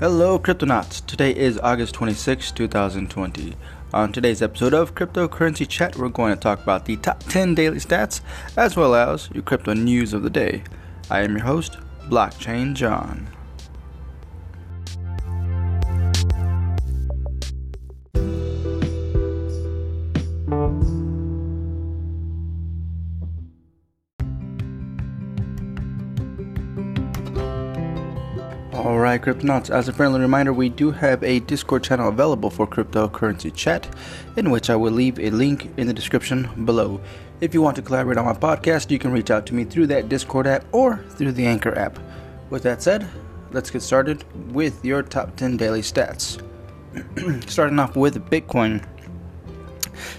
Hello, Cryptonauts. Today is August 26, 2020. On today's episode of Cryptocurrency Chat, we're going to talk about the top 10 daily stats as well as your crypto news of the day. I am your host, Blockchain John. As a friendly reminder, we do have a Discord channel available for cryptocurrency chat, in which I will leave a link in the description below. If you want to collaborate on my podcast, you can reach out to me through that Discord app or through the Anchor app. With that said, let's get started with your top 10 daily stats. Starting off with Bitcoin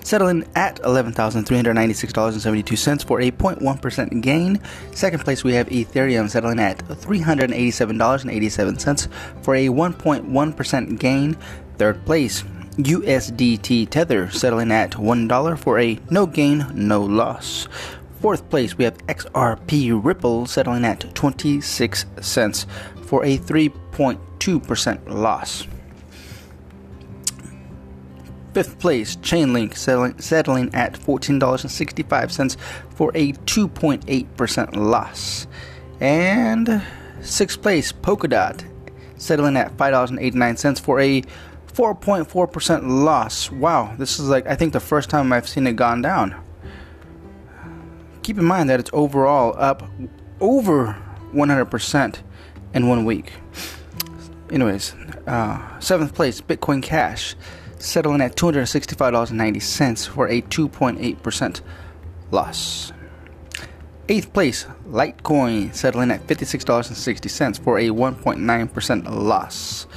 settling at $11,396.72 for a 0.1% gain. Second place, we have Ethereum settling at $387.87 for a 1.1% gain. Third place, USDT Tether settling at $1 for a no gain, no loss. Fourth place, we have XRP Ripple settling at 26 cents for a 3.2% loss. Fifth place, Chainlink settling, at $14.65 for a 2.8% loss. And sixth place, Polkadot settling at $5.89 for a 4.4% loss. Wow, this is like, I think, the first time I've seen it gone down. Keep in mind that it's overall up over 100% in one week. Anyways, uh, seventh place, Bitcoin Cash settling at $265.90 for a 2.8% loss. Eighth place, Litecoin settling at $56.60 for a 1.9% loss.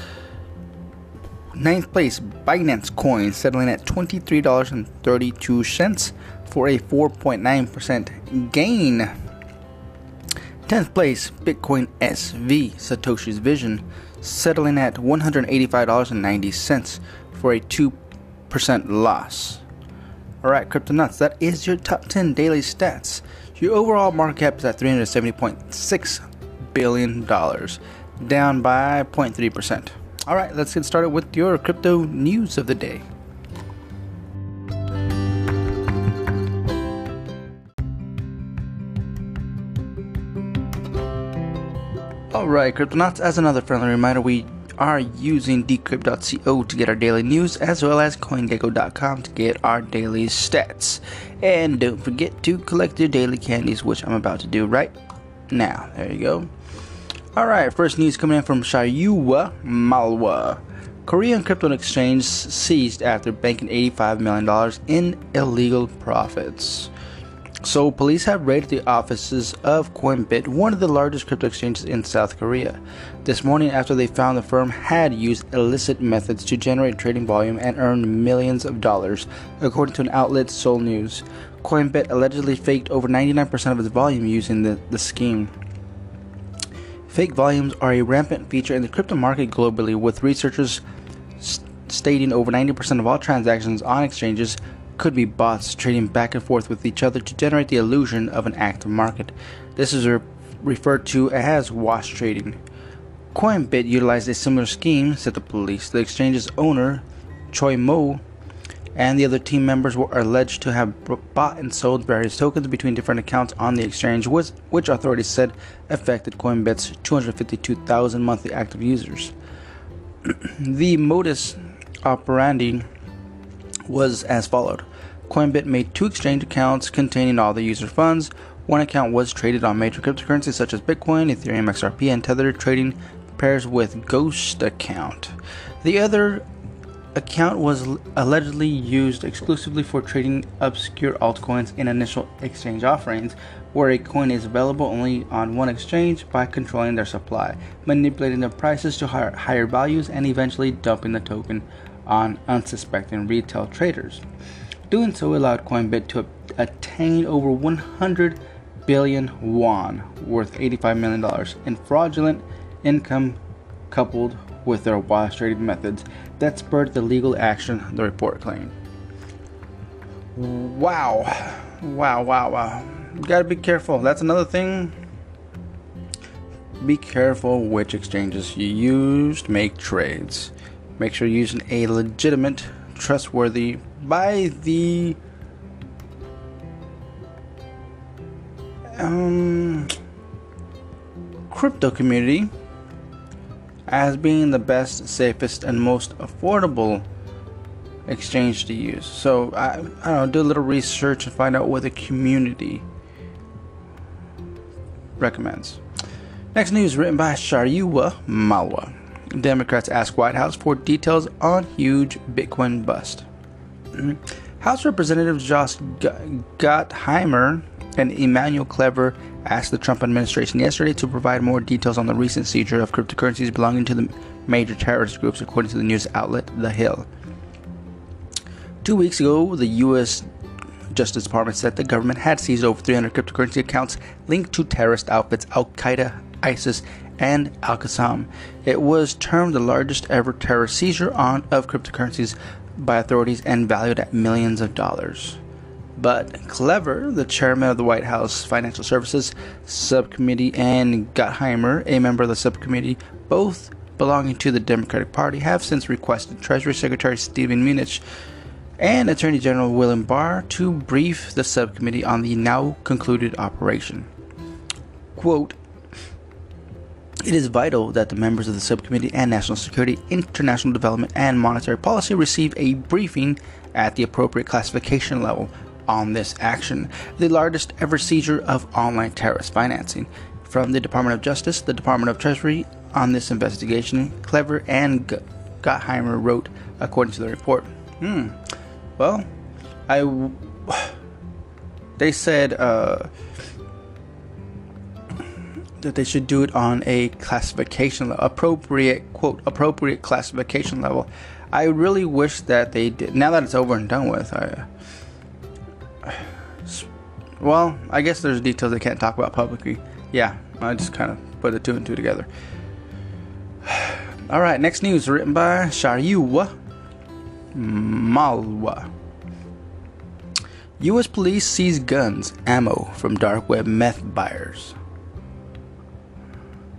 Ninth place, Binance Coin settling at $23.32 for a 4.9% gain. 10th place, Bitcoin SV, Satoshi's Vision, settling at $185.90 for a 2% loss. Alright, Cryptonauts, that is your top 10 daily stats. Your overall market cap is at $370.6 billion, down by 0.3%. Alright, let's get started with your crypto news of the day. Alright, Cryptonauts, as another friendly reminder, we are using decrypt.co to get our daily news as well as coingecko.com to get our daily stats. And don't forget to collect your daily candies, which I'm about to do right now. There you go. Alright, first news coming in from Shaurya Malwa. Korean crypto exchange seized after banking $85 million in illegal profits. So, police have raided the offices of Coinbit, one of the largest crypto exchanges in South Korea, this morning after they found the firm had used illicit methods to generate trading volume and earn millions of dollars, according to an outlet Seoul News. Coinbit allegedly faked over 99% of its volume using the, the scheme. Fake volumes are a rampant feature in the crypto market globally, with researchers st- stating over 90% of all transactions on exchanges could be bots trading back and forth with each other to generate the illusion of an active market. This is re- referred to as wash trading. Coinbit utilized a similar scheme, said the police. The exchange's owner, Choi Mo, and the other team members were alleged to have bought and sold various tokens between different accounts on the exchange, which authorities said affected Coinbit's 252,000 monthly active users. the modus operandi was as followed Coinbit made two exchange accounts containing all the user funds. One account was traded on major cryptocurrencies such as Bitcoin, Ethereum, XRP, and Tether, trading pairs with Ghost account. The other account was allegedly used exclusively for trading obscure altcoins in initial exchange offerings, where a coin is available only on one exchange by controlling their supply, manipulating the prices to higher, higher values, and eventually dumping the token on unsuspecting retail traders. Doing so allowed Coinbit to attain over 100 billion won, worth $85 million, in fraudulent income coupled with their wash trading methods that spurred the legal action, the report claimed. Wow. Wow, wow, wow. You gotta be careful. That's another thing be careful which exchanges you use to make trades. Make sure you're using a legitimate, trustworthy, by the um, crypto community as being the best, safest, and most affordable exchange to use. So I, I don't know, do a little research and find out what the community recommends. Next news written by Shaurya Malwa. Democrats ask White House for details on huge Bitcoin bust. Mm-hmm. House Representatives Josh Gottheimer and Emanuel Cleaver asked the Trump administration yesterday to provide more details on the recent seizure of cryptocurrencies belonging to the major terrorist groups, according to the news outlet The Hill. Two weeks ago, the U.S. Justice Department said the government had seized over 300 cryptocurrency accounts linked to terrorist outfits Al Qaeda, ISIS, and Al Qassam. It was termed the largest ever terrorist seizure on of cryptocurrencies by authorities and valued at millions of dollars. But Cleaver, the chairman of the White House Financial Services Subcommittee, and Gottheimer, a member of the subcommittee, both belonging to the Democratic Party, have since requested Treasury Secretary Steven Mnuchin and Attorney General William Barr to brief the subcommittee on the now concluded operation. Quote, it is vital that the members of the subcommittee and national security, international development, and monetary policy receive a briefing at the appropriate classification level on this action, the largest ever seizure of online terrorist financing. From the Department of Justice, the Department of Treasury, on this investigation, Cleaver and Gottheimer wrote, according to the report. Hmm. Well, I. They said uh, that they should do it on a classification appropriate quote appropriate classification level. I really wish that they did. Now that it's over and done with, I well, I guess there's details they can't talk about publicly. Yeah, I just kind of put the two and two together. All right, next news written by Shaurya Malwa. U.S. police seize guns, ammo from dark web meth buyers.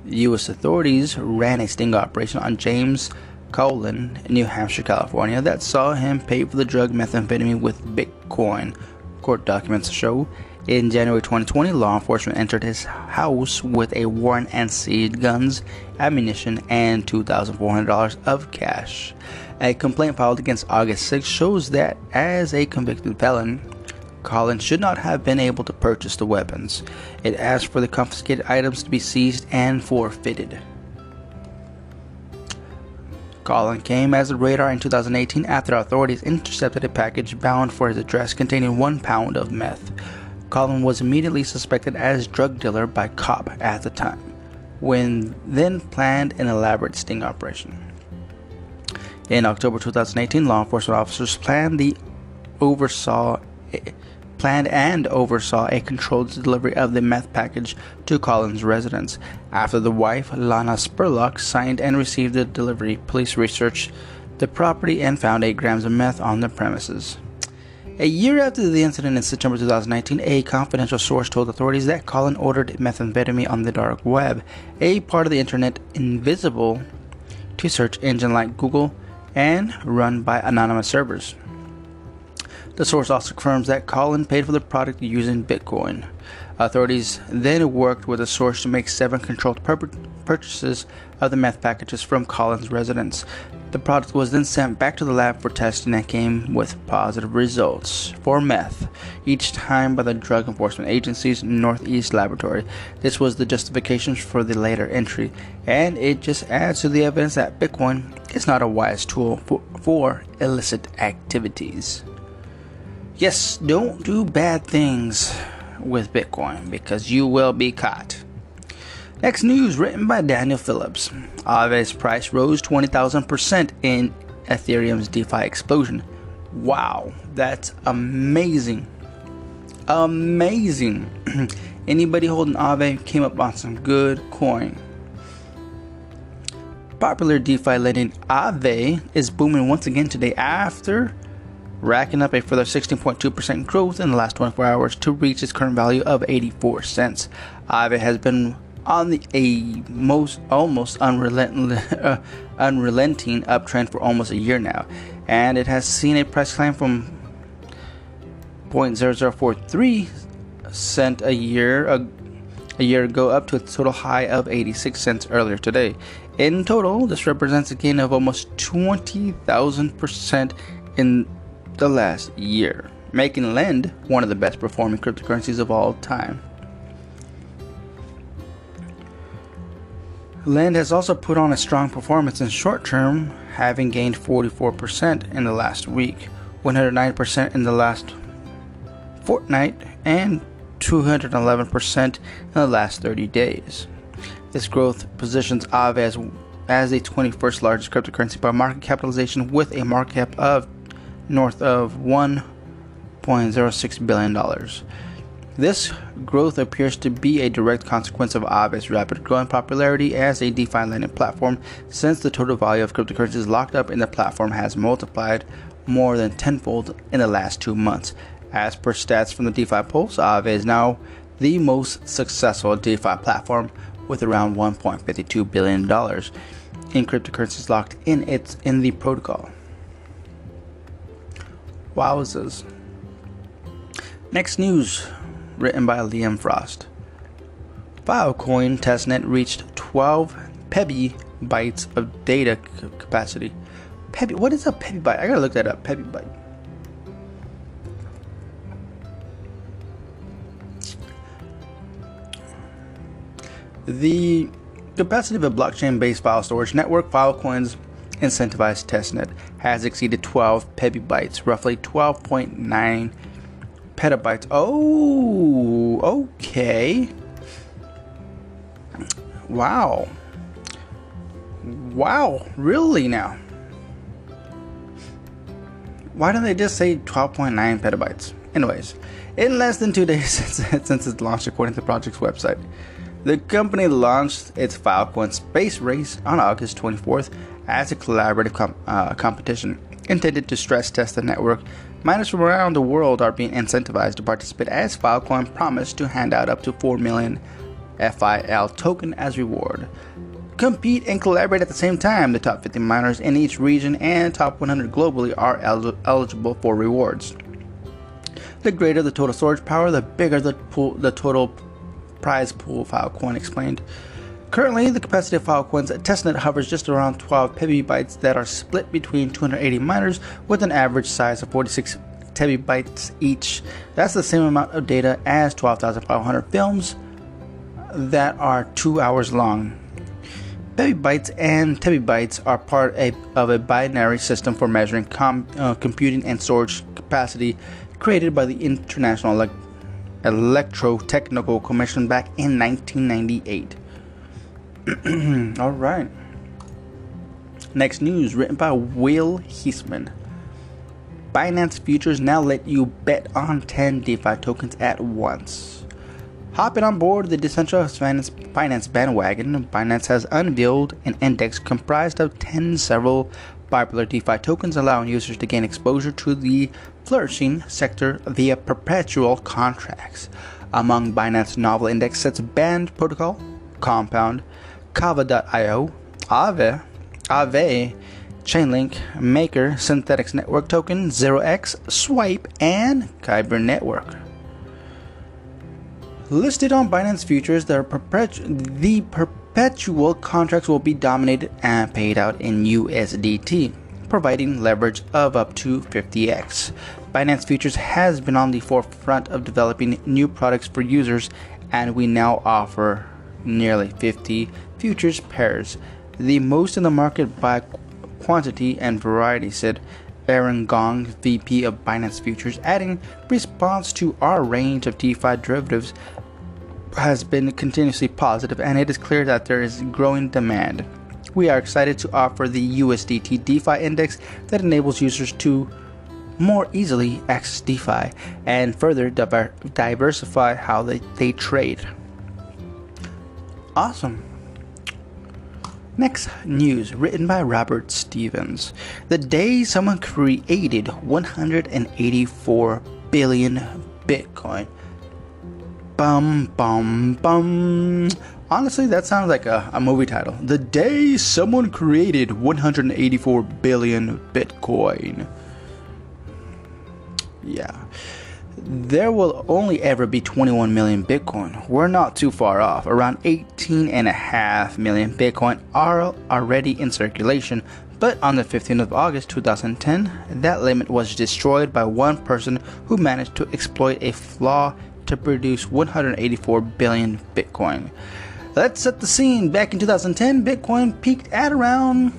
U.S. authorities ran a sting operation on James Cullen in New Hampshire, California, that saw him pay for the drug methamphetamine with Bitcoin court documents show. In January 2020, law enforcement entered his house with a warrant and seized guns, ammunition, and $2,400 of cash. A complaint filed against August 6 shows that, as a convicted felon, Collins should not have been able to purchase the weapons. It asked for the confiscated items to be seized and forfeited. Collins came as a radar in 2018 after authorities intercepted a package bound for his address containing one pound of meth. Collins was immediately suspected as drug dealer by cop at the time, when then planned an elaborate sting operation. In October 2018, law enforcement officers planned the oversaw planned and oversaw a controlled delivery of the meth package to Collins' residence. After the wife, Lana Spurlock, signed and received the delivery, police researched the property and found 8 grams of meth on the premises. A year after the incident in September 2019, a confidential source told authorities that Colin ordered methamphetamine on the dark web, a part of the internet invisible to search engine like Google and run by anonymous servers. The source also confirms that Colin paid for the product using Bitcoin. Authorities then worked with the source to make seven controlled pur- purchases of the meth packages from Colin's residence. The product was then sent back to the lab for testing and came with positive results for meth, each time by the Drug Enforcement Agency's Northeast Laboratory. This was the justification for the later entry, and it just adds to the evidence that Bitcoin is not a wise tool for, for illicit activities. Yes, don't do bad things with Bitcoin because you will be caught. Next news written by Daniel Phillips. Aave's price rose 20,000% in Ethereum's DeFi explosion. Wow, that's amazing. Amazing. Anybody holding Aave came up on some good coin. Popular DeFi lending Aave is booming once again today after racking up a further 16.2% growth in the last 24 hours to reach its current value of 84 cents. Aave has been on the a most almost unrelenting, uh, unrelenting uptrend for almost a year now, and it has seen a price climb from 0.0043 cent a year a, a year ago up to a total high of 86 cents earlier today. In total, this represents a gain of almost 20,000% in the last year, making Lend one of the best performing cryptocurrencies of all time. Lend has also put on a strong performance in short term, having gained 44% in the last week, 109% in the last fortnight, and 211% in the last 30 days. This growth positions Aave as, as the 21st largest cryptocurrency by market capitalization with a market cap of north of $1.06 billion. This growth appears to be a direct consequence of Aave's rapid growing popularity as a DeFi lending platform, since the total value of cryptocurrencies locked up in the platform has multiplied more than tenfold in the last two months. As per stats from the DeFi Pulse, Aave is now the most successful DeFi platform with around 1.52 billion dollars in cryptocurrencies locked in its in the protocol. Wowzers. Next news, written by Liam Frost. Filecoin testnet reached 12 bytes of data c- capacity. Pebi, what is a byte? I gotta look that up. byte. The capacity of a blockchain based file storage network, Filecoin's incentivized testnet, has exceeded 12 petabytes, roughly 12.9 petabytes. Oh, okay. Wow. Wow, really now? Why don't they just say 12.9 petabytes? Anyways, in less than two days since, since its launch, according to the project's website, the company launched its Filecoin Space Race on August 24th as a collaborative com- uh, competition intended to stress test the network. Miners from around the world are being incentivized to participate as Filecoin promised to hand out up to 4 million FIL token as reward. Compete and collaborate at the same time. The top 50 miners in each region and top 100 globally are el- eligible for rewards. The greater the total storage power, the bigger the pool, the total prize pool Filecoin explained. Currently, the capacity of Filecoin's testnet hovers just around 12 petabytes that are split between 280 miners with an average size of 46 petabytes each. That's the same amount of data as 12,500 films that are two hours long. Petabytes and terabytes are part of a binary system for measuring com- uh, computing and storage capacity created by the International Electrotechnical Commission back in 1998. All right. Next news written by Will Heasman. Binance Futures now let you bet on 10 DeFi tokens at once. Hopping on board the decentralized finance, bandwagon, Binance has unveiled an index comprised of 10 several popular DeFi tokens, allowing users to gain exposure to the flourishing sector via perpetual contracts. Among Binance novel index sets Band Protocol, Compound, Kava.io, Aave, Aave, Chainlink, Maker, Synthetix Network Token, 0x, Swipe, and Kyber Network. Listed on Binance Futures, the, perpetu- the perpetual contracts will be dominated and paid out in USDT, providing leverage of up to 50x. Binance Futures has been on the forefront of developing new products for users, and we now offer nearly 50 futures pairs, the most in the market by quantity and variety, said Aaron Gong, VP of Binance Futures, adding, response to our range of DeFi derivatives has been continuously positive, and it is clear that there is growing demand. We are excited to offer the USDT DeFi index that enables users to more easily access DeFi and further diver- diversify how they, they trade. Awesome. Next news written by Robert Stevens. The day someone created 184 billion Bitcoin. Bum, bum, bum. Honestly, that sounds like a, a movie title. The day someone created 184 billion Bitcoin. Yeah. There will only ever be 21 million Bitcoin. We're not too far off. Around 18.5 million Bitcoin are already in circulation, but on the 15th of August 2010, that limit was destroyed by one person who managed to exploit a flaw to produce 184 billion Bitcoin. Let's set the scene. Back in 2010, Bitcoin peaked at around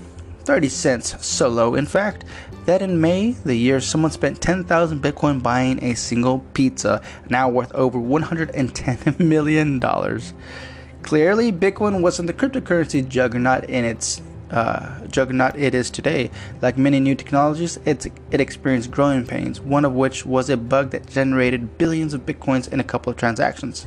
30 cents, so low, in fact, that in May, the year someone spent 10,000 Bitcoin buying a single pizza, now worth over $110 million. Clearly, Bitcoin wasn't the cryptocurrency juggernaut in its uh, juggernaut it is today. Like many new technologies, it experienced growing pains, one of which was a bug that generated billions of bitcoins in a couple of transactions.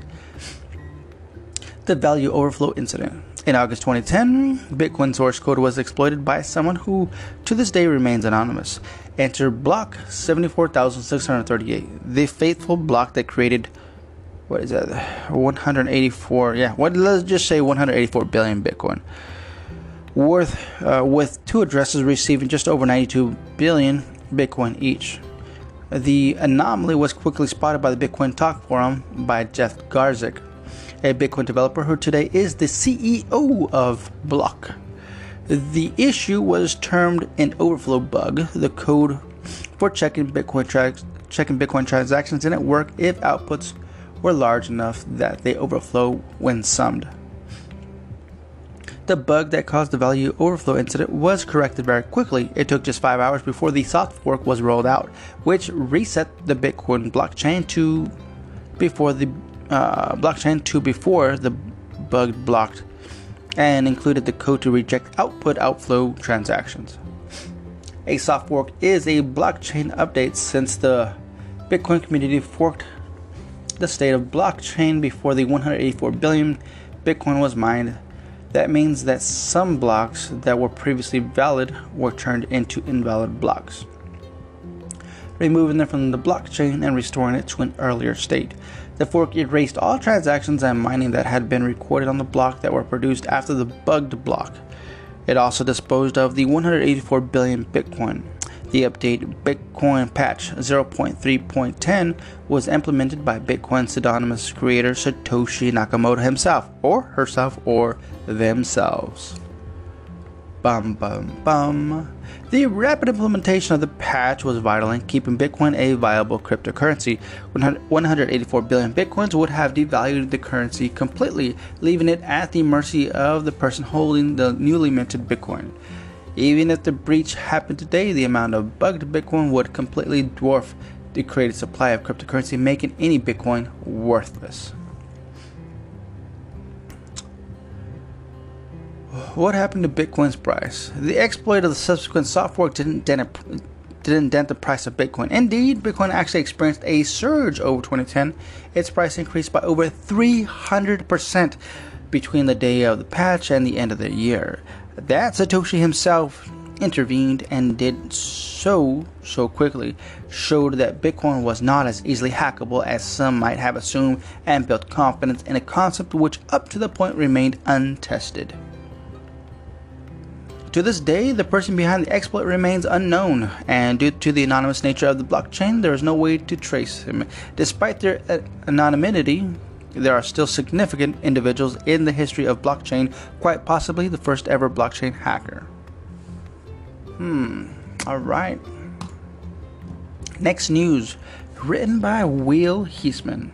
The value overflow incident. In August 2010, Bitcoin source code was exploited by someone who to this day remains anonymous. Enter block 74,638, the faithful block that created what is that 184 yeah what let's just say 184 billion bitcoin worth uh, with two addresses receiving just over 92 billion Bitcoin each. The anomaly was quickly spotted by the Bitcoin Talk forum by Jeff Garzik, a Bitcoin developer who today is the CEO of Bloq. The issue was termed an overflow bug. The code for checking Bitcoin tra- checking Bitcoin transactions didn't work if outputs were large enough that they overflow when summed. The bug that caused the value overflow incident was corrected very quickly. It took just five hours before the soft fork was rolled out, which reset the Bitcoin blockchain to before the uh, blockchain to before the bug blocked and included the code to reject output outflow transactions. A soft fork is a blockchain update since the Bitcoin community forked the state of blockchain before the 184 billion Bitcoin was mined that means that some blocks that were previously valid were turned into invalid blocks, removing them from the blockchain and restoring it to an earlier state. The fork erased all transactions and mining that had been recorded on the block that were produced after the bugged block. It also disposed of the 184 billion Bitcoin. The update Bitcoin Patch 0.3.10 was implemented by Bitcoin's pseudonymous creator Satoshi Nakamoto himself, or herself, or themselves. Bum bum bum. The rapid implementation of the patch was vital in keeping Bitcoin a viable cryptocurrency. 184 billion Bitcoins would have devalued the currency completely, leaving it at the mercy of the person holding the newly minted Bitcoin. Even if the breach happened today, the amount of bugged Bitcoin would completely dwarf the created supply of cryptocurrency, making any Bitcoin worthless. What happened to Bitcoin's price? The exploit of the subsequent soft fork didn't dent, didn't dent the price of Bitcoin. Indeed, Bitcoin actually experienced a surge over 2010. Its price increased by over 300% between the day of the patch and the end of the year that Satoshi himself intervened and did so so quickly showed that Bitcoin was not as easily hackable as some might have assumed and built confidence in a concept which up to the point remained untested. To this day, the person behind the exploit remains unknown, and due to the anonymous nature of the blockchain, there is no way to trace him. Despite their anonymity, there are still significant individuals in the history of blockchain, quite possibly the first ever blockchain hacker. Hmm, alright. Next news, written by Will Heasman.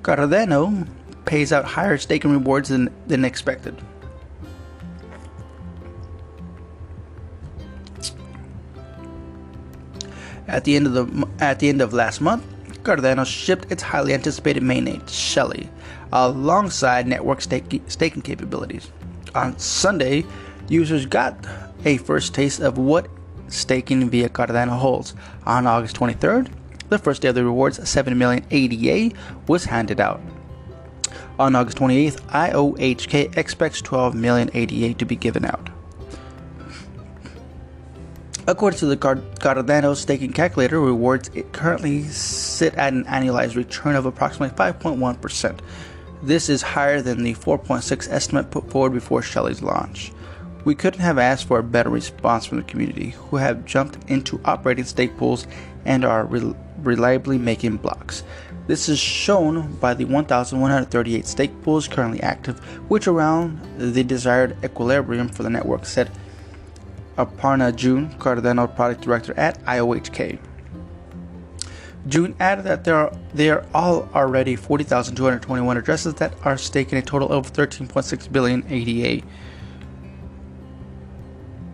Cardano pays out higher staking rewards than, than expected. At the end of the at the end of last month, Cardano shipped its highly anticipated mainnet, Shelley, alongside network staking capabilities. On Sunday, users got a first taste of what staking via Cardano holds. On August 23rd, the first day of the rewards, 7 million ADA was handed out. On August 28th, IOHK expects 12 million ADA to be given out. According to the Cardano staking calculator, rewards it currently sit at an annualized return of approximately 5.1%. This is higher than the 4.6 estimate put forward before Shelley's launch. We couldn't have asked for a better response from the community, who have jumped into operating stake pools and are re- reliably making blocks. This is shown by the 1,138 stake pools currently active, which around the desired equilibrium for the network, said Aparna Jue, Cardano product director at IOHK. Jue added that there are there are all already 40,221 addresses that are staking a total of 13.6 billion ADA.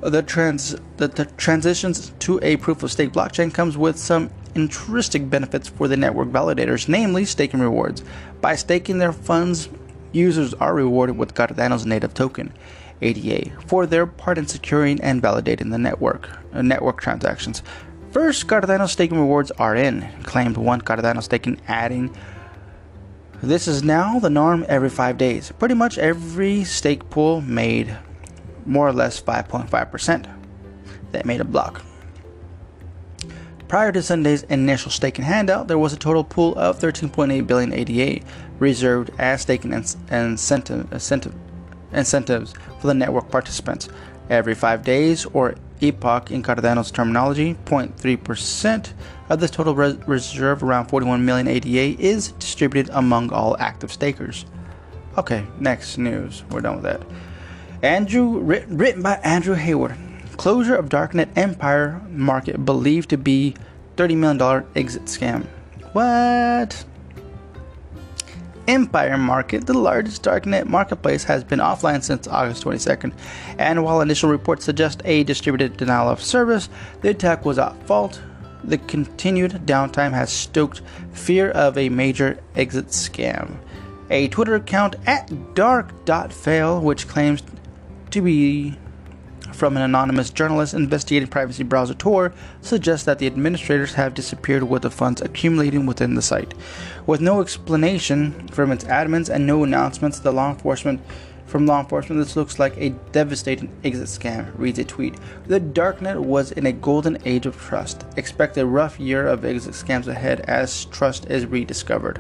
The, trans, the, the transitions to a proof of stake blockchain comes with some intrinsic benefits for the network validators, namely staking rewards. By staking their funds, users are rewarded with Cardano's native token, ADA, for their part in securing and validating the network uh, network transactions. First, Cardano staking rewards are in, claimed one Cardano staking adding. This is now the norm every five days. Pretty much every stake pool made more or less 5.5% that made a block. Prior to Sunday's initial staking handout, there was a total pool of 13.8 billion ADA reserved as staking incentive, incentive, incentives for the network participants. Every five days, or epoch in Cardano's terminology, 0.3% of the total res- reserve, around 41 million ADA, is distributed among all active stakers. Okay, next news. We're done with that. Andrew, written by Andrew Hayward. Closure of Darknet Empire market believed to be $30 million exit scam. What? Empire Market, the largest darknet marketplace, has been offline since August 22nd. And while initial reports suggest a distributed denial of service, the attack was at fault. The continued downtime has stoked fear of a major exit scam. A Twitter account at dark.fail, which claims to be from an anonymous journalist investigating privacy browser Tor suggests that the administrators have disappeared with the funds accumulating within the site. With no explanation from its admins and no announcements, the law enforcement from law enforcement, this looks like a devastating exit scam, reads a tweet. The darknet was in a golden age of trust. Expect a rough year of exit scams ahead as trust is rediscovered.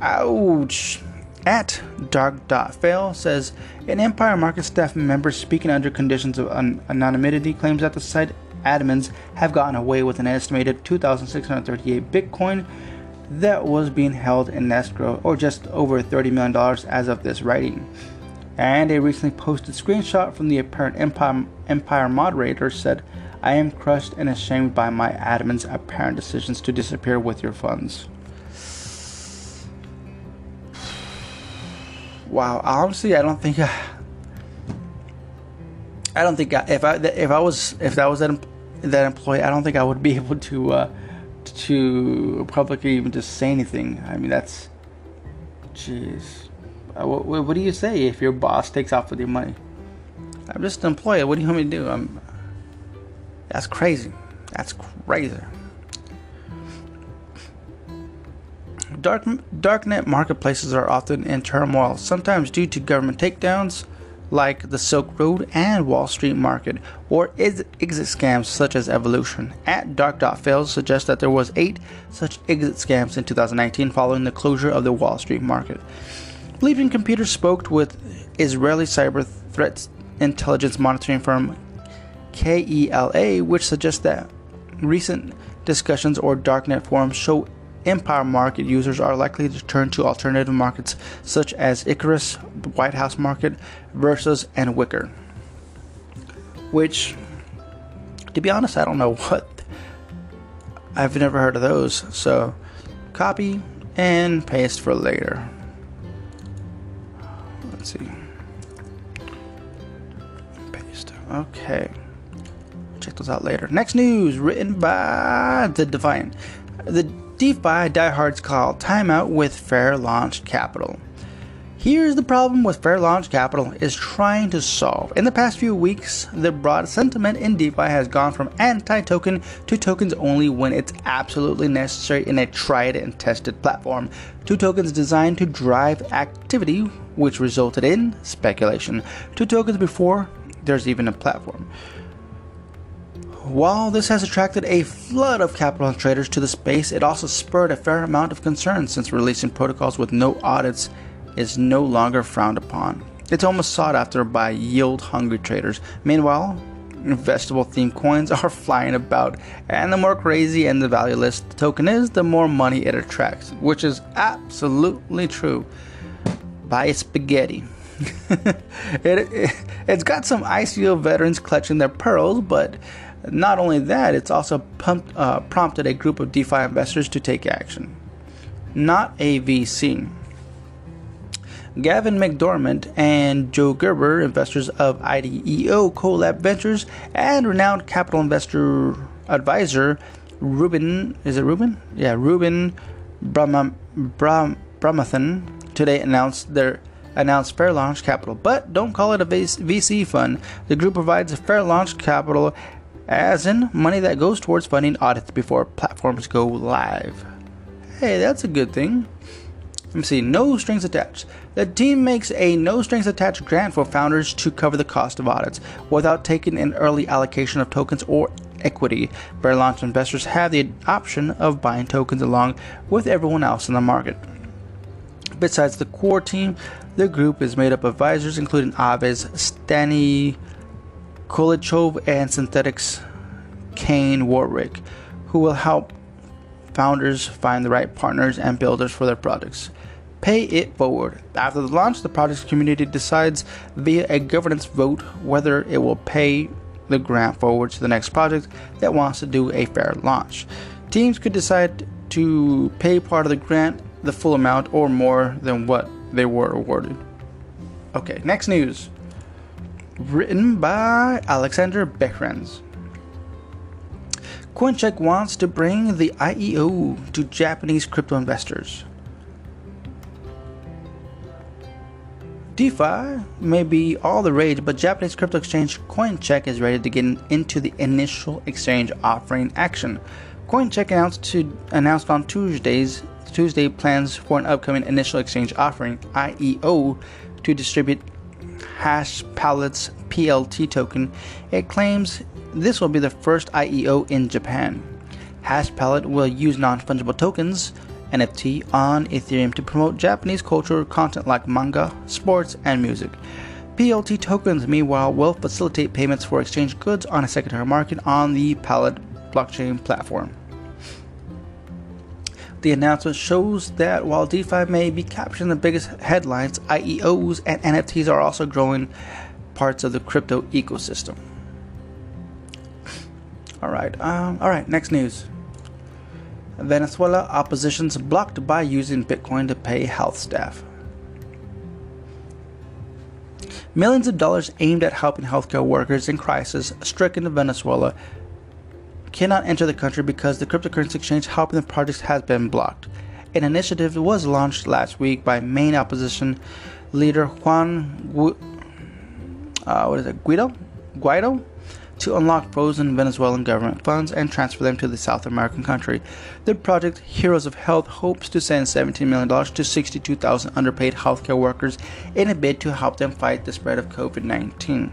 Ouch at dark.fail says an Empire Market staff member speaking under conditions of an- anonymity claims that the site admins have gotten away with an estimated 2,638 Bitcoin that was being held in escrow, or just over $30 million as of this writing. And a recently posted screenshot from the apparent Empire, Empire moderator said, I am crushed and ashamed by my admin's apparent decisions to disappear with your funds. Wow, honestly, I don't think I, I don't think I, if I if I was if that was that that employee, I don't think I would be able to uh, to publicly even just say anything. I mean, that's jeez. Uh, what, what, do you say if your boss takes off with your money? I'm just an employee. What do you want me to do? I'm. That's crazy. That's crazy. Dark, darknet marketplaces are often in turmoil, sometimes due to government takedowns like the Silk Road and Wall Street market, or exit scams such as Evolution. At Dark.fails suggests that there was eight such exit scams in 2019 following the closure of the Wall Street market. Bleeping Computer spoke with Israeli cyber threat intelligence monitoring firm KELA, which suggests that recent discussions or darknet forums show Empire market users are likely to turn to alternative markets such as Icarus, the White House Market, Versus, and Wicker. Which, to be honest, I don't know what. I've never heard of those. So, copy and paste for later. Let's see. Paste. Okay. Check those out later. Next news written by The Divine. The DeFi diehards call timeout with Fair Launch Capital. Here's the problem with Fair Launch Capital is trying to solve. In the past few weeks, the broad sentiment in DeFi has gone from anti-token to tokens only when it's absolutely necessary in a tried and tested platform, to tokens designed to drive activity, which resulted in speculation, to tokens before there's even a platform. While this has attracted a flood of capital traders to the space, it also spurred a fair amount of concern since releasing protocols with no audits is no longer frowned upon. It's almost sought after by yield hungry traders. Meanwhile, vegetable themed coins are flying about, and the more crazy and the valueless the token is, the more money it attracts, which is absolutely true. Buy spaghetti. it, it, has got some ICO veterans clutching their pearls, but not only that, it's also pumped, uh, prompted a group of DeFi investors to take action. Not a VC. Gavin McDermott and Joe Gerber, investors of IDEO Colab Ventures, and renowned capital investor advisor Ruben, is it Ruben? Yeah, Ruben Brahma, Brahm, Brahmathan today announced their announced fair launch capital. But don't call it a VC fund. The group provides a fair launch capital as in money that goes towards funding audits before platforms go live. Hey, that's a good thing. Let me see, no strings attached. The team makes a no strings attached grant for founders to cover the cost of audits without taking an early allocation of tokens or equity. Fair launch investors have the option of buying tokens along with everyone else in the market. Besides the core team, the group is made up of advisors including Aave's, Stani Kulechov, and Synthetix Kane Warwick, who will help founders find the right partners and builders for their projects. Pay it forward. After the launch, the project's community decides via a governance vote whether it will pay the grant forward to the next project that wants to do a fair launch. Teams could decide to pay part of the grant the full amount or more than what they were awarded. Okay, next news. Written by Alexander Behrens. Coincheck wants to bring the IEO to Japanese crypto investors. DeFi may be all the rage, but Japanese crypto exchange Coincheck is ready to get into the initial exchange offering action. Coincheck announced to announced on Tuesdays Tuesday plans for an upcoming initial exchange offering, IEO, to distribute Hash Palettes PLT token. It claims this will be the first IEO in Japan. Hash Palette will use non fungible tokens, NFT, on Ethereum to promote Japanese cultural content like manga, sports, and music. PLT tokens, meanwhile, will facilitate payments for exchange goods on a secondary market on the Palette blockchain platform. The announcement shows that while DeFi may be capturing the biggest headlines, IEOs and NFTs are also growing parts of the crypto ecosystem. All right, um, all right. Next news: Venezuela opposition's blocked by using Bitcoin to pay health staff. Millions of dollars aimed at helping healthcare workers in crisis stricken Venezuela cannot enter the country because the cryptocurrency exchange helping the project has been blocked. An initiative was launched last week by main opposition leader Juan Gu- uh, what is it, Guido? Guaido to unlock frozen Venezuelan government funds and transfer them to the South American country. The project Heroes of Health hopes to send $17 million to 62,000 underpaid healthcare workers in a bid to help them fight the spread of COVID 19.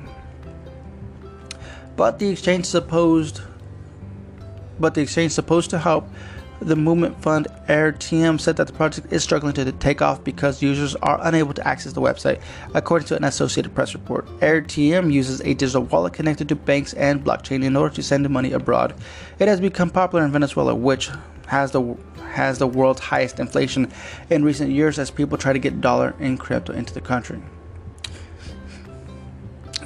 But the exchange supposed but the exchange supposed to help the movement fund AirTM said that the project is struggling to take off because users are unable to access the website, according to an Associated Press report. AirTM uses a digital wallet connected to banks and blockchain in order to send money abroad. It has become popular in Venezuela, which has the has the world's highest inflation in recent years as people try to get dollar and crypto into the country.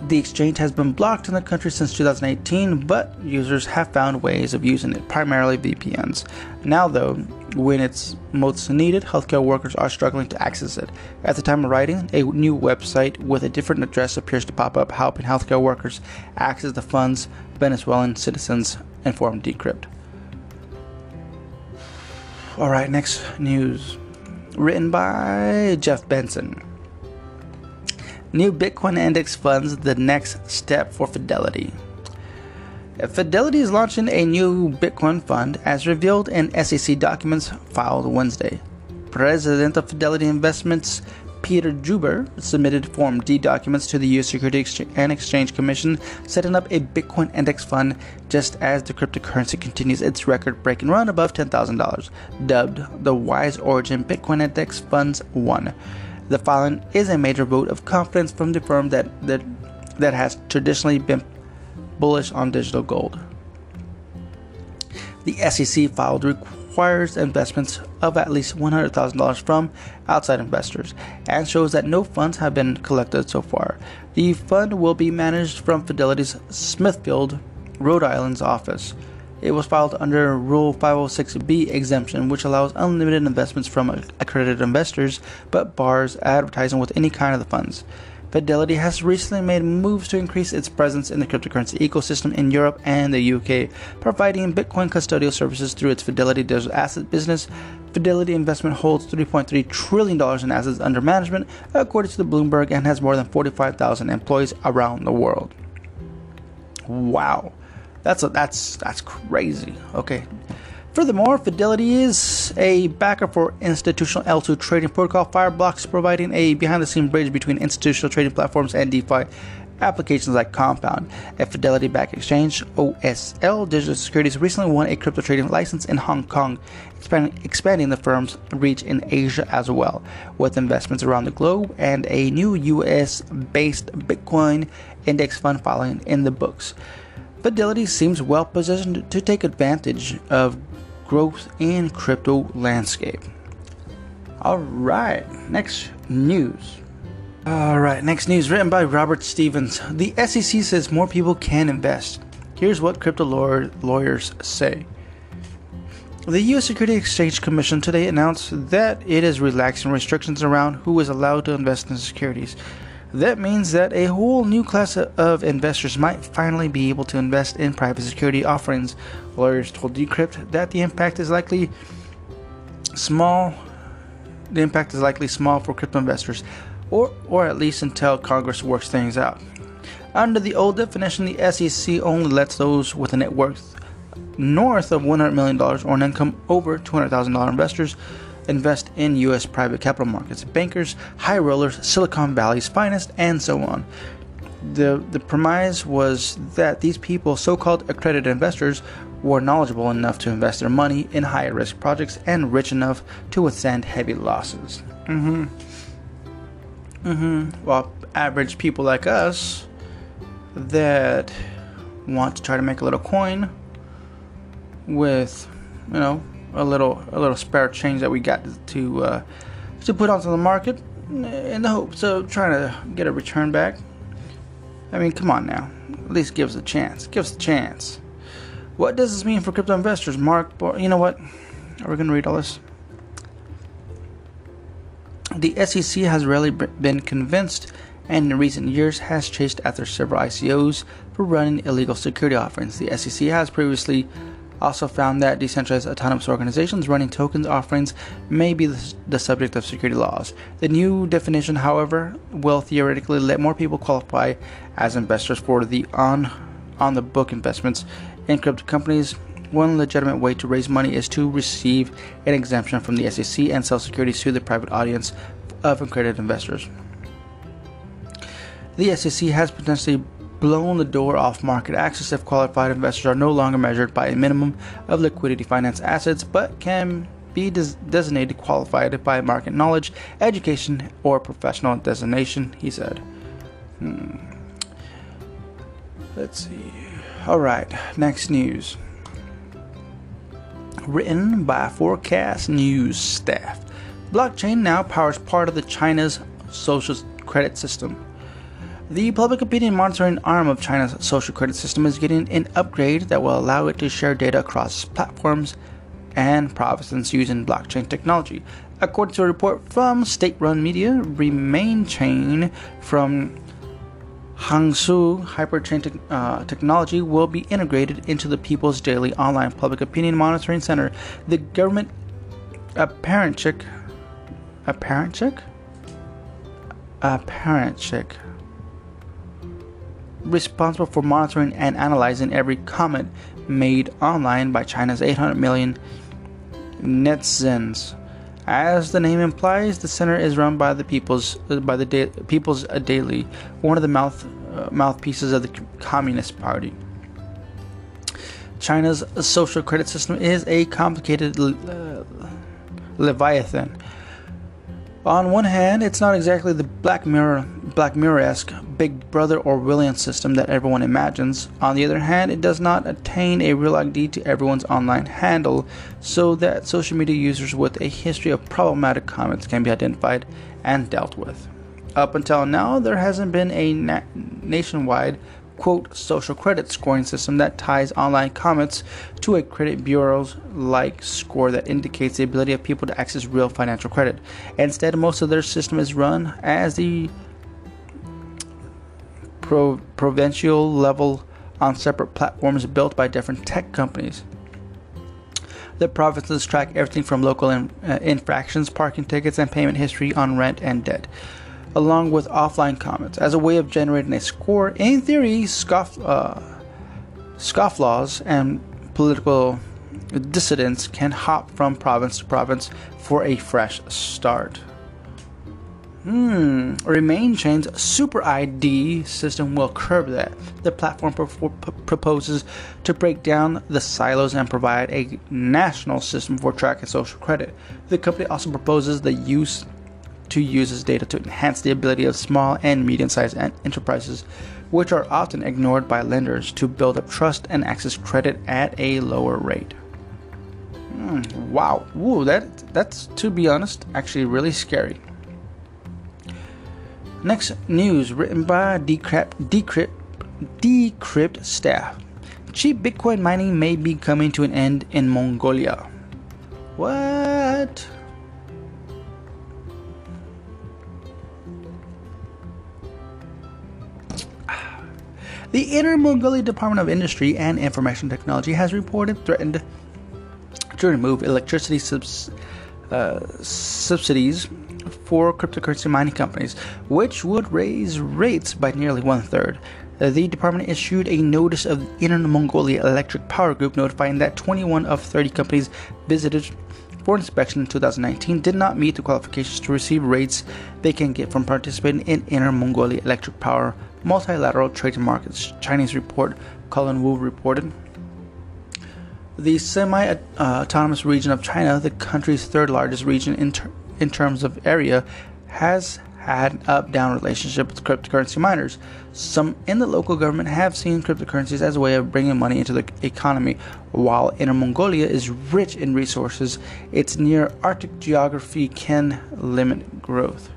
The exchange has been blocked in the country since 2018, but users have found ways of using it, primarily VPNs. Now, though, when it's most needed, healthcare workers are struggling to access it. At the time of writing, a new website with a different address appears to pop up, helping healthcare workers access the funds Venezuelan citizens informed Decrypt. All right, next news. Written by Jeff Benson. New Bitcoin index funds the next step for Fidelity. Fidelity is launching a new Bitcoin fund as revealed in SEC documents filed Wednesday. President of Fidelity Investments, Peter Jubber submitted Form D documents to the U.S. Securities and Exchange Commission, setting up a Bitcoin index fund just as the cryptocurrency continues its record breaking run above $10,000. Dubbed the Wise Origin Bitcoin Index Funds 1. The filing is a major vote of confidence from the firm that, that, that has traditionally been bullish on digital gold. The SEC filed requires investments of at least $100,000 from outside investors and shows that no funds have been collected so far. The fund will be managed from Fidelity's Smithfield, Rhode Island's office. It was filed under Rule 506B exemption, which allows unlimited investments from accredited investors but bars advertising with any kind of the funds. Fidelity has recently made moves to increase its presence in the cryptocurrency ecosystem in Europe and the UK, providing Bitcoin custodial services through its Fidelity Digital Asset business. Fidelity Investment holds $3.3 trillion in assets under management, according to the Bloomberg, and has more than 45,000 employees around the world. Wow, that's a, that's that's crazy. Okay, Furthermore, Fidelity is a backer for institutional L2 trading protocol Fireblocks, providing a behind the scenes bridge between institutional trading platforms and DeFi applications like Compound. A Fidelity backed exchange, OSL Digital Securities, recently won a crypto trading license in Hong Kong, expanding, expanding the firm's reach in Asia as well, with investments around the globe and a new US based Bitcoin index fund filing in the books. Fidelity seems well positioned to take advantage of growth in crypto landscape. All right, next news. All right, next news written by Robert Stevens. The SEC says more people can invest. Here's what crypto lawyers say. The U.S. Security Exchange Commission today announced that it is relaxing restrictions around who is allowed to invest in securities. That means that a whole new class of investors might finally be able to invest in private security offerings. Lawyers told Decrypt that the impact is likely small. The impact is likely small for crypto investors, or or at least until Congress works things out. Under the old definition, the SEC only lets those with a net worth north of $100 million or an income over $200,000 investors invest in U.S. private capital markets, bankers, high rollers, Silicon Valley's finest, and so on. The, the premise was that these people, so called accredited investors, were knowledgeable enough to invest their money in higher risk projects and rich enough to withstand heavy losses. Mm hmm. Mm hmm. While average people like us that want to try to make a little coin with, you know, a little a little spare change that we got to uh, to put onto the market in the hopes of trying to get a return back. I mean, come on now, at least give us a chance. Give us a chance. What does this mean for crypto investors, Mark? You know what? Are we gonna read all this? The SEC has rarely been convinced and in recent years has chased after several ICOs for running illegal security offerings. The SEC has previously also found that decentralized autonomous organizations running tokens offerings may be the subject of security laws. The new definition, however, will theoretically let more people qualify as investors for the on on the book investments in crypto companies. One legitimate way to raise money is to receive an exemption from the SEC and sell securities to the private audience of accredited investors. The SEC has potentially blown the door off market access if qualified investors are no longer measured by a minimum of liquidity finance assets but can be des- designated qualified by market knowledge, education, or professional designation, he said. Hmm. Let's see. Alright, next news. Written by Forkast News staff. Blockchain now powers part of the China's social credit system. The public opinion monitoring arm of China's social credit system is getting an upgrade that will allow it to share data across platforms and provinces using blockchain technology. According to a report from state run media, Renmin Chain from Hangzhou Hyperchain te- uh, technology will be integrated into the People's Daily Online Public Opinion Monitoring Center. The government apparent check, apparent check, apparent check responsible for monitoring and analyzing every comment made online by China's 800 million netizens. As the name implies, the center is run by the people's by the da- People's Daily, one of the mouth uh, mouthpieces of the Communist Party. China's social credit system is a complicated uh, leviathan. On one hand, it's not exactly the Black Mirror, Black Mirror-esque Big Brother Orwellian system that everyone imagines. On the other hand, it does not attain a real ID to everyone's online handle, so that social media users with a history of problematic comments can be identified and dealt with. Up until now, there hasn't been a na- nationwide quote social credit scoring system that ties online comments to a credit bureau's like score that indicates the ability of people to access real financial credit. Instead, most of their system is run as the pro- provincial level on separate platforms built by different tech companies. The provinces track everything from local in, uh, infractions, parking tickets, and payment history on rent and debt along with offline comments as a way of generating a score. In theory, scoff, uh, scofflaws and political dissidents can hop from province to province for a fresh start. Hmm, Renmin Chain's Super ID system will curb that. The platform pro- pro- proposes to break down the silos and provide a national system for tracking social credit. The company also proposes the use to use this data to enhance the ability of small and medium sized enterprises, which are often ignored by lenders, to build up trust and access credit at a lower rate. Mm, wow, Woo, that, that's, to be honest, actually really scary. Next news written by Decrypt, Decrypt, Decrypt staff. Cheap Bitcoin mining may be coming to an end in Mongolia. What? The Inner Mongolia Department of Industry and Information Technology has reported threatened to remove electricity subs, uh, subsidies for cryptocurrency mining companies, which would raise rates by nearly one third. The department issued a notice of Inner Mongolia Electric Power Group notifying that 21 of 30 companies visited for inspection in 2019 did not meet the qualifications to receive rates they can get from participating in Inner Mongolia Electric Power multilateral trading markets, Chinese report Colin Wu reported. The semi autonomous region of China, the country's third largest region in, ter- in terms of area, has had an up down relationship with cryptocurrency miners. Some in the local government have seen cryptocurrencies as a way of bringing money into the economy. While Inner Mongolia is rich in resources, its near Arctic geography can limit growth.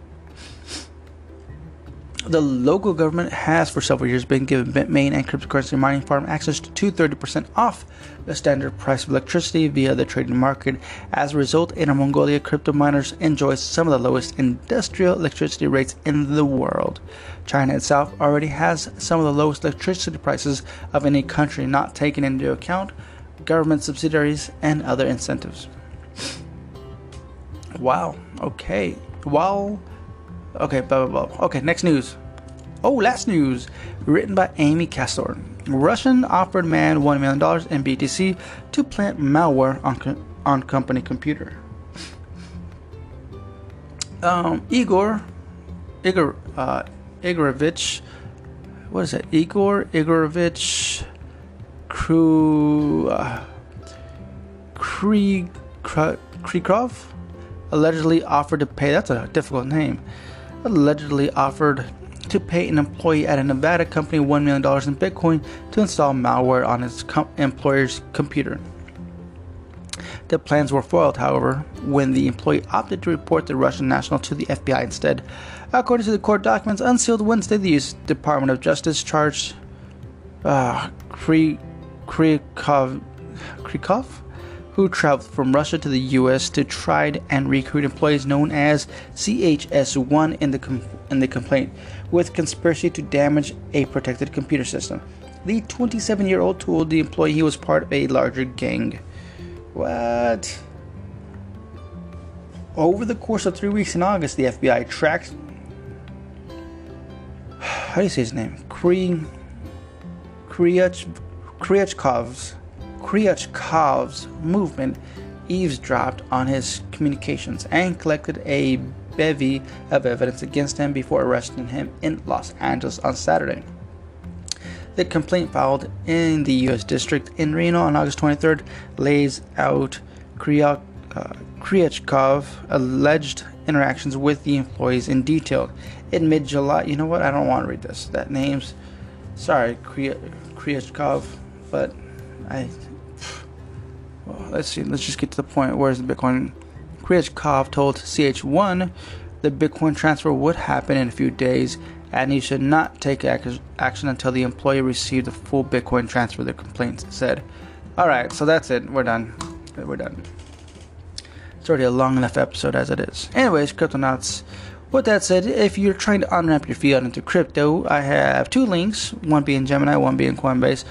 The local government has for several years been giving Bitmain and cryptocurrency mining farm access to 30% off the standard price of electricity via the trading market. As a result, Inner Mongolia crypto miners enjoy some of the lowest industrial electricity rates in the world. China itself already has some of the lowest electricity prices of any country, not taking into account government subsidiaries and other incentives. Wow, okay. While Okay, blah blah blah. Okay, next news. Oh, last news. Written by Amy Castor. Russian offered man $1 million in BTC to plant malware on, co- on company computer. Um, Igor, Igor, uh, Igorovich, what is it? Igor Igorovich Kru, uh, Krikov allegedly offered to pay, that's a difficult name, allegedly offered to pay an employee at a Nevada company $1 million in Bitcoin to install malware on his com- employer's computer. The plans were foiled, however, when the employee opted to report the Russian national to the FBI instead. According to the court documents unsealed Wednesday, the U.S. Department of Justice charged uh, Krikov, Krikov who traveled from Russia to the US to try and recruit employees known as CHS1 in the, com- in the complaint, with conspiracy to damage a protected computer system. The 27 year old told the employee he was part of a larger gang. What? Over the course of three weeks in August, the FBI tracked. How do you say his name? Kri. Kriuchkov's Kriuchkov's movement eavesdropped on his communications and collected a bevy of evidence against him before arresting him in Los Angeles on Saturday. The complaint filed in the U.S. District in Reno on August 23rd lays out Kriuchkov uh, alleged interactions with the employees in detail. In mid July, you know what? I don't want to read this. That name's, sorry, Kriuchkov, but I. Well, let's see. Let's just get to the point. Where's the Bitcoin? Kriuchkov told CH1 the Bitcoin transfer would happen in a few days and he should not take action until the employee received the full Bitcoin transfer, the complaint said. Alright, so that's it. We're done. We're done. It's already a long enough episode as it is. Anyways, Cryptonauts. With that said, if you're trying to unwrap your fiat into crypto, I have two links, one being Gemini, one being Coinbase.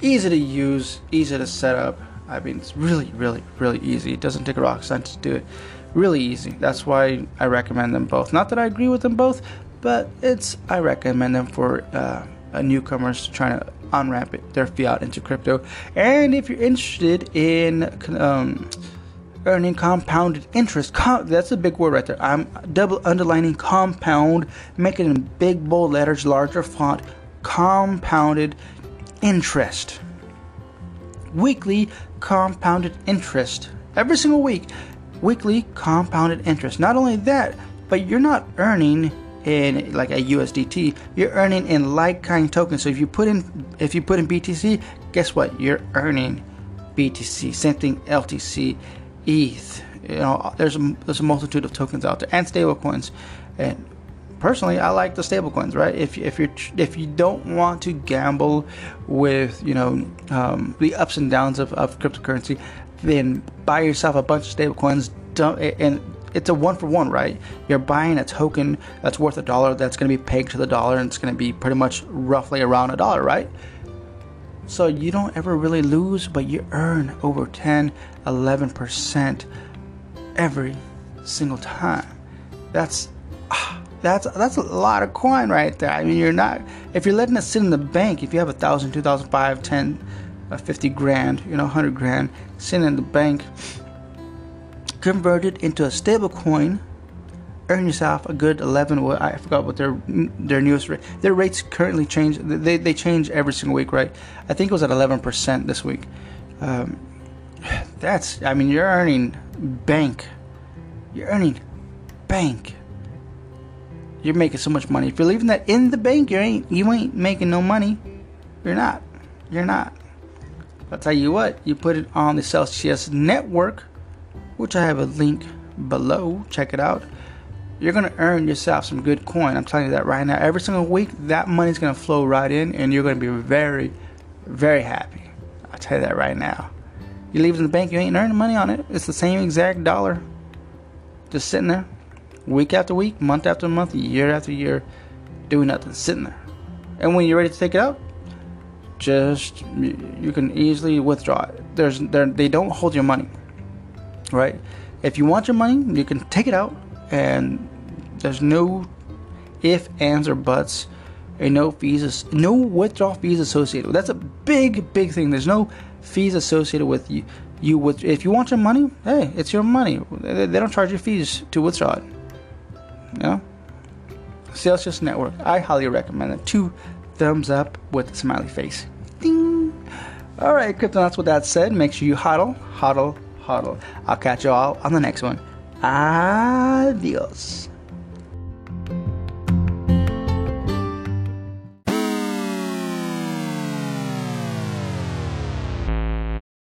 Easy to use, easy to set up. I mean, it's really, really, really easy. It doesn't take a rock scientist to do it. Really easy. That's why I recommend them both. Not that I agree with them both, but it's I recommend them for uh, newcomers trying to unwrap their fiat into crypto. And if you're interested in um, earning compounded interest, com- that's a big word right there. I'm double underlining compound, making it in big bold letters, larger font. Compounded interest. Weekly compounded interest. Every single week, weekly compounded interest. Not only that, but you're not earning in like a USDT, you're earning in like kind tokens. So if you put in if you put in BTC, guess what? You're earning BTC. Same thing LTC, ETH. You know, there's a there's a multitude of tokens out there and stable coins. And personally, I like the stable coins. Right? If if you if you don't want to gamble with you know um, the ups and downs of, of cryptocurrency, then buy yourself a bunch of stable coins. Don't and it's a one for one, right? You're buying a token that's worth a dollar that's going to be pegged to the dollar and it's going to be pretty much roughly around a dollar, right? So you don't ever really lose, but you earn over 10, 11% every single time. That's that's that's a lot of coin right there. I mean, you're not if you're letting it sit in the bank. If you have a thousand, two thousand, five, ten, uh, fifty grand, you know, hundred grand sitting in the bank, convert it into a stable coin, earn yourself a good 11. Well, I forgot what their their newest rate. Their rates currently change. They, they change every single week, right? I think it was at 11% this week. Um, that's, I mean, you're earning bank. You're earning bank. You're making so much money. If you're leaving that in the bank, you ain't you ain't making no money. You're not. You're not. I'll tell you what. You put it on the Celsius network which I have a link below. Check it out. You're gonna earn yourself some good coin. I'm telling you that right now. Every single week, that money's gonna flow right in, and you're gonna be very, very happy. I'll tell you that right now. You leave it in the bank, you ain't earning money on it. It's the same exact dollar, just sitting there, week after week, month after month, year after year, doing nothing, sitting there. And when you're ready to take it out, just you can easily withdraw it. There's they don't hold your money right? If you want your money, you can take it out, and there's no if, ands, or buts, and no fees, no withdrawal fees associated. That's a big, big thing. There's no fees associated with you. You with if you want your money, hey, it's your money. They, don't charge you fees to withdraw it. You know, Celsius Network. I highly recommend it. Two thumbs up with a smiley face. Ding. All right, Cryptonauts. With that said, make sure you huddle, huddle, huddle. I'll catch you all on the next one. Adios.